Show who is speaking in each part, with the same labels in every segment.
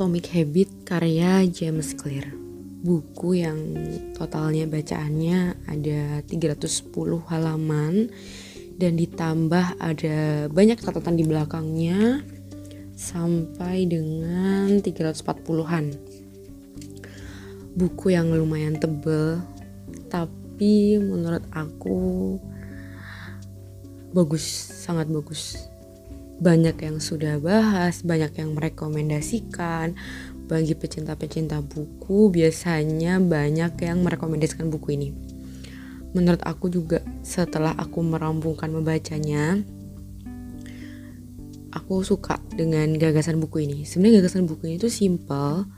Speaker 1: Atomic Habit karya James Clear. Buku yang totalnya bacaannya ada 310 halaman dan ditambah ada banyak catatan di belakangnya sampai dengan 340-an. Buku yang lumayan tebel tapi menurut aku bagus, sangat bagus banyak yang sudah bahas, banyak yang merekomendasikan. Bagi pecinta-pecinta buku, biasanya banyak yang merekomendasikan buku ini. Menurut aku juga setelah aku merampungkan membacanya, aku suka dengan gagasan buku ini. Sebenarnya gagasan buku ini tuh simple,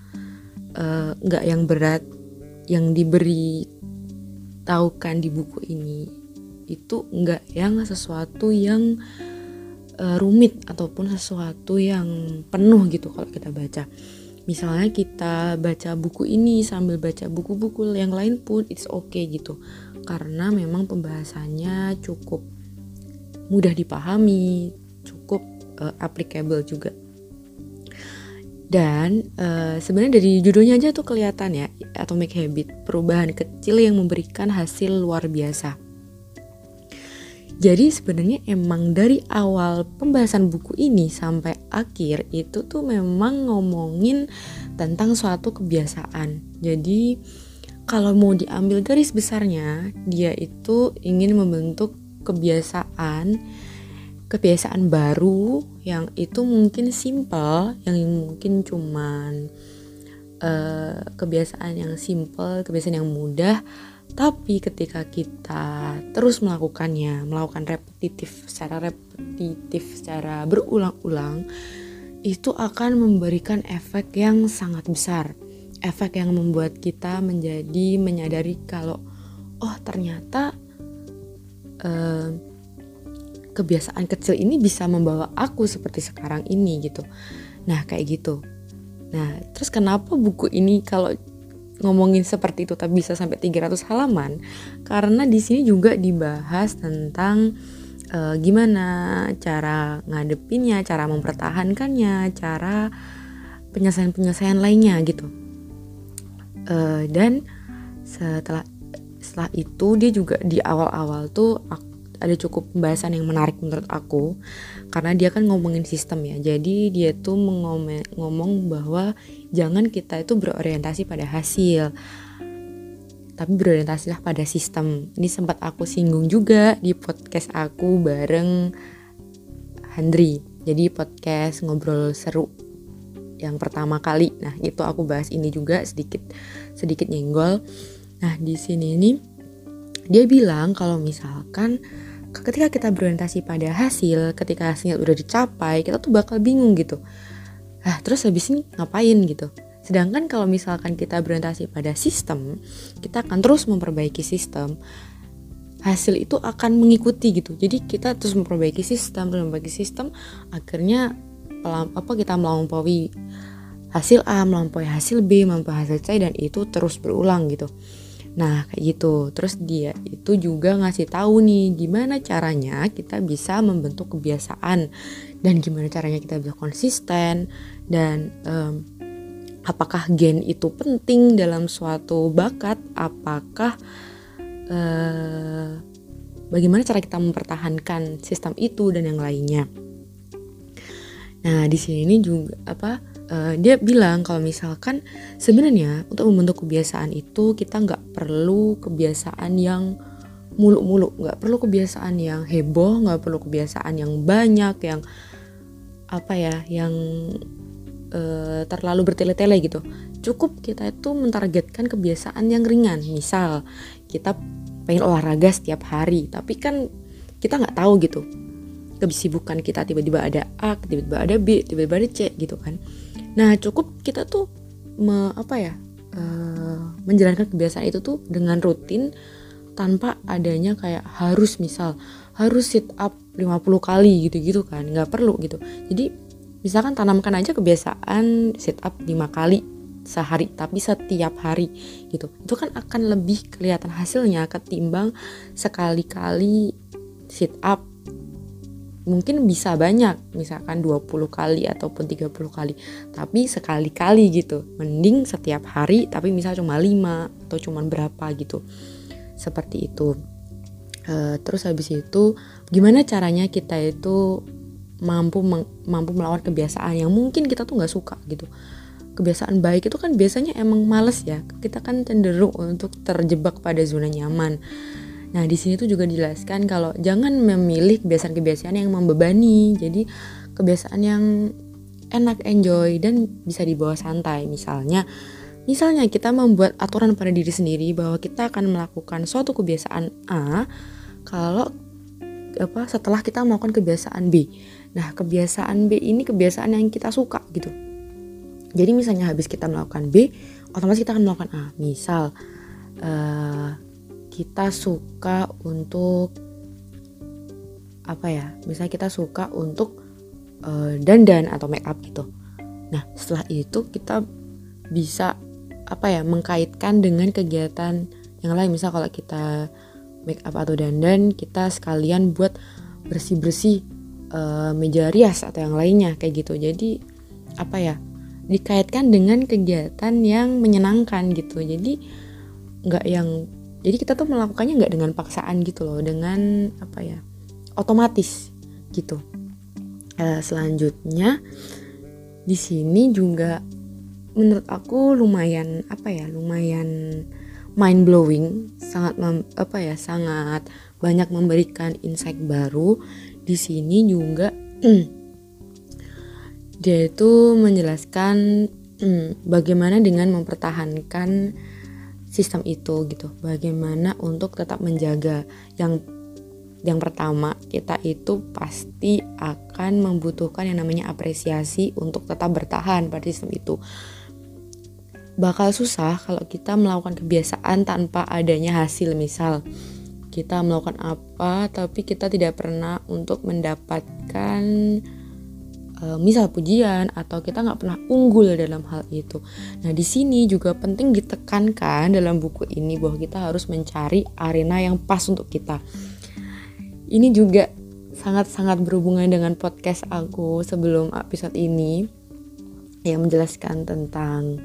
Speaker 1: eh, nggak uh, yang berat, yang diberi taukan di buku ini itu nggak yang sesuatu yang uh, rumit ataupun sesuatu yang penuh gitu kalau kita baca. Misalnya kita baca buku ini sambil baca buku-buku yang lain pun it's okay gitu. Karena memang pembahasannya cukup mudah dipahami, cukup uh, applicable juga. Dan uh, sebenarnya dari judulnya aja tuh kelihatan ya, Atomic Habit, perubahan kecil yang memberikan hasil luar biasa. Jadi sebenarnya emang dari awal pembahasan buku ini sampai akhir itu tuh memang ngomongin tentang suatu kebiasaan. Jadi kalau mau diambil garis besarnya, dia itu ingin membentuk kebiasaan kebiasaan baru yang itu mungkin simple, yang mungkin cuman uh, kebiasaan yang simple, kebiasaan yang mudah tapi ketika kita terus melakukannya, melakukan repetitif secara repetitif, secara berulang-ulang, itu akan memberikan efek yang sangat besar. Efek yang membuat kita menjadi menyadari kalau oh ternyata eh, kebiasaan kecil ini bisa membawa aku seperti sekarang ini gitu. Nah, kayak gitu. Nah, terus kenapa buku ini kalau ngomongin seperti itu tapi bisa sampai 300 halaman karena di sini juga dibahas tentang uh, gimana cara ngadepinnya, cara mempertahankannya, cara penyelesaian-penyelesaian lainnya gitu. Uh, dan setelah setelah itu dia juga di awal-awal tuh aku ada cukup pembahasan yang menarik menurut aku karena dia kan ngomongin sistem ya. Jadi dia tuh ngomong, bahwa jangan kita itu berorientasi pada hasil tapi berorientasilah pada sistem. Ini sempat aku singgung juga di podcast aku bareng Handri. Jadi podcast ngobrol seru yang pertama kali. Nah itu aku bahas ini juga sedikit sedikit nyenggol. Nah di sini ini dia bilang kalau misalkan ketika kita berorientasi pada hasil, ketika hasilnya udah dicapai, kita tuh bakal bingung gitu. Ah, terus habis ini ngapain gitu. Sedangkan kalau misalkan kita berorientasi pada sistem, kita akan terus memperbaiki sistem. Hasil itu akan mengikuti gitu. Jadi kita terus memperbaiki sistem, terus memperbaiki sistem, akhirnya apa kita melampaui hasil A, melampaui hasil B, melampaui hasil C dan itu terus berulang gitu. Nah, kayak gitu. Terus dia itu juga ngasih tahu nih gimana caranya kita bisa membentuk kebiasaan dan gimana caranya kita bisa konsisten dan um, apakah gen itu penting dalam suatu bakat? Apakah uh, bagaimana cara kita mempertahankan sistem itu dan yang lainnya? Nah, di sini juga apa? Uh, dia bilang kalau misalkan sebenarnya untuk membentuk kebiasaan itu kita nggak perlu kebiasaan yang muluk-muluk nggak perlu kebiasaan yang heboh nggak perlu kebiasaan yang banyak yang apa ya yang uh, terlalu bertele-tele gitu. Cukup kita itu mentargetkan kebiasaan yang ringan. Misal kita pengen olahraga setiap hari tapi kan kita nggak tahu gitu. Kesibukan kita tiba-tiba ada A tiba-tiba ada B tiba-tiba ada C gitu kan Nah cukup kita tuh me, apa ya uh, menjalankan kebiasaan itu tuh dengan rutin tanpa adanya kayak harus misal harus sit up 50 kali gitu-gitu kan nggak perlu gitu. Jadi misalkan tanamkan aja kebiasaan sit up 5 kali sehari tapi setiap hari gitu. Itu kan akan lebih kelihatan hasilnya ketimbang sekali-kali sit up mungkin bisa banyak misalkan 20 kali ataupun 30 kali tapi sekali-kali gitu. Mending setiap hari tapi misal cuma 5 atau cuma berapa gitu. Seperti itu. Uh, terus habis itu gimana caranya kita itu mampu mampu melawan kebiasaan yang mungkin kita tuh nggak suka gitu. Kebiasaan baik itu kan biasanya emang males ya. Kita kan cenderung untuk terjebak pada zona nyaman Nah, di sini tuh juga dijelaskan kalau jangan memilih kebiasaan-kebiasaan yang membebani. Jadi, kebiasaan yang enak, enjoy dan bisa dibawa santai. Misalnya, misalnya kita membuat aturan pada diri sendiri bahwa kita akan melakukan suatu kebiasaan A kalau apa setelah kita melakukan kebiasaan B. Nah, kebiasaan B ini kebiasaan yang kita suka gitu. Jadi misalnya habis kita melakukan B, otomatis kita akan melakukan A. Misal uh, kita suka untuk apa ya misalnya kita suka untuk uh, dandan atau make up gitu. Nah setelah itu kita bisa apa ya mengkaitkan dengan kegiatan yang lain. Misal kalau kita make up atau dandan kita sekalian buat bersih bersih uh, meja rias atau yang lainnya kayak gitu. Jadi apa ya dikaitkan dengan kegiatan yang menyenangkan gitu. Jadi nggak yang jadi kita tuh melakukannya nggak dengan paksaan gitu loh dengan apa ya otomatis gitu. Uh, selanjutnya di sini juga menurut aku lumayan apa ya lumayan mind blowing sangat mem, apa ya sangat banyak memberikan insight baru. Di sini juga dia itu menjelaskan bagaimana dengan mempertahankan sistem itu gitu. Bagaimana untuk tetap menjaga yang yang pertama kita itu pasti akan membutuhkan yang namanya apresiasi untuk tetap bertahan pada sistem itu. Bakal susah kalau kita melakukan kebiasaan tanpa adanya hasil misal kita melakukan apa tapi kita tidak pernah untuk mendapatkan uh, misal pujian atau kita nggak pernah unggul dalam hal itu. Nah di sini juga penting ditekankan dalam buku ini bahwa kita harus mencari arena yang pas untuk kita. Ini juga sangat-sangat berhubungan dengan podcast aku sebelum episode ini yang menjelaskan tentang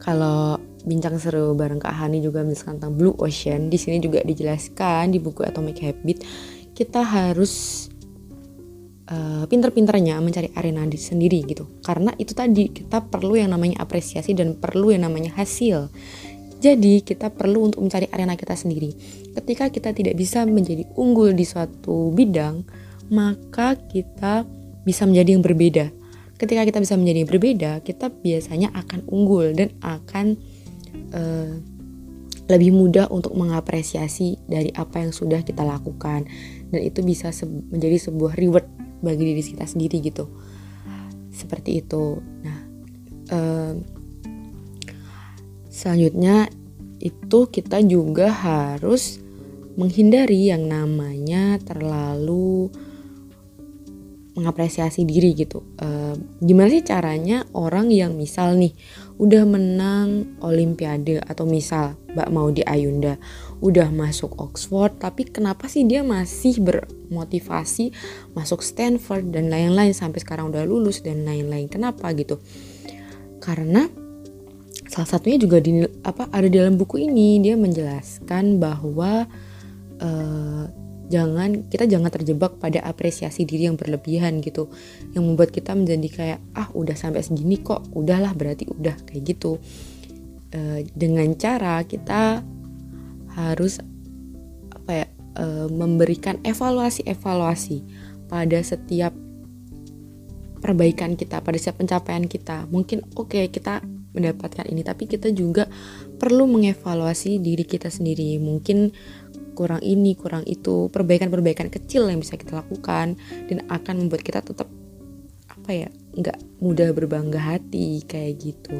Speaker 1: kalau bincang seru bareng Kak Hani juga menjelaskan tentang blue ocean. Di sini juga dijelaskan di buku Atomic Habit kita harus uh, pinter-pinternya mencari arena di sendiri gitu. Karena itu tadi kita perlu yang namanya apresiasi dan perlu yang namanya hasil. Jadi kita perlu untuk mencari arena kita sendiri. Ketika kita tidak bisa menjadi unggul di suatu bidang maka kita bisa menjadi yang berbeda. Ketika kita bisa menjadi yang berbeda kita biasanya akan unggul dan akan uh, lebih mudah untuk mengapresiasi dari apa yang sudah kita lakukan. Dan itu bisa se menjadi sebuah reward bagi diri kita sendiri gitu seperti itu nah um, selanjutnya itu kita juga harus menghindari yang namanya terlalu mengapresiasi diri gitu. Gimana sih caranya orang yang misal nih udah menang Olimpiade atau misal Mbak Maudi Ayunda udah masuk Oxford tapi kenapa sih dia masih bermotivasi masuk Stanford dan lain-lain sampai sekarang udah lulus dan lain-lain kenapa gitu? Karena salah satunya juga di apa ada di dalam buku ini dia menjelaskan bahwa uh, jangan kita jangan terjebak pada apresiasi diri yang berlebihan gitu yang membuat kita menjadi kayak ah udah sampai segini kok udahlah berarti udah kayak gitu e, dengan cara kita harus apa ya e, memberikan evaluasi evaluasi pada setiap perbaikan kita pada setiap pencapaian kita. Mungkin oke okay, kita mendapatkan ini tapi kita juga perlu mengevaluasi diri kita sendiri. Mungkin kurang ini kurang itu perbaikan-perbaikan kecil yang bisa kita lakukan dan akan membuat kita tetap apa ya nggak mudah berbangga hati kayak gitu.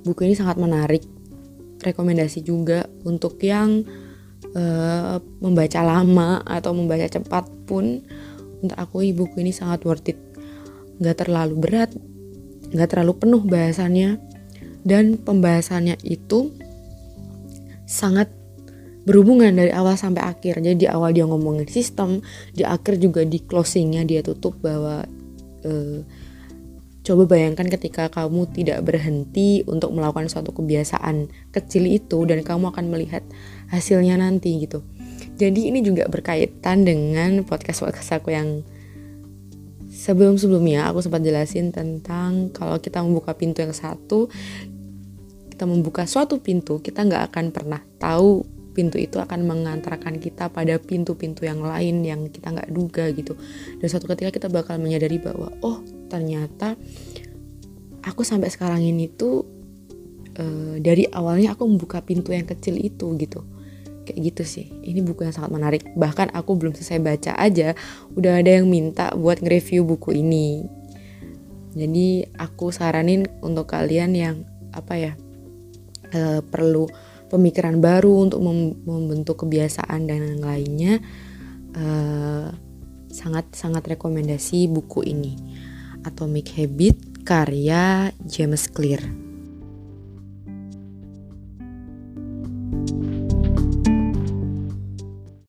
Speaker 1: Buku ini sangat menarik rekomendasi juga untuk yang uh, membaca lama atau membaca cepat pun untuk aku buku ini sangat worth it. Nggak terlalu berat nggak terlalu penuh bahasannya. Dan pembahasannya itu sangat berhubungan dari awal sampai akhir. Jadi di awal dia ngomongin sistem di akhir juga di closingnya dia tutup bahwa uh, coba bayangkan ketika kamu tidak berhenti untuk melakukan suatu kebiasaan kecil itu dan kamu akan melihat hasilnya nanti gitu. Jadi ini juga berkaitan dengan podcast podcast aku yang sebelum sebelumnya aku sempat jelasin tentang kalau kita membuka pintu yang satu kita membuka suatu pintu kita nggak akan pernah tahu pintu itu akan mengantarkan kita pada pintu-pintu yang lain yang kita nggak duga gitu. Dan suatu ketika kita bakal menyadari bahwa oh ternyata aku sampai sekarang ini tuh e, dari awalnya aku membuka pintu yang kecil itu gitu. Kayak gitu sih. Ini buku yang sangat menarik. Bahkan aku belum selesai baca aja udah ada yang minta buat nge-review buku ini. Jadi aku saranin untuk kalian yang apa ya e, perlu pemikiran baru untuk membentuk kebiasaan dan lainnya uh, sangat sangat rekomendasi buku ini Atomic Habit karya James Clear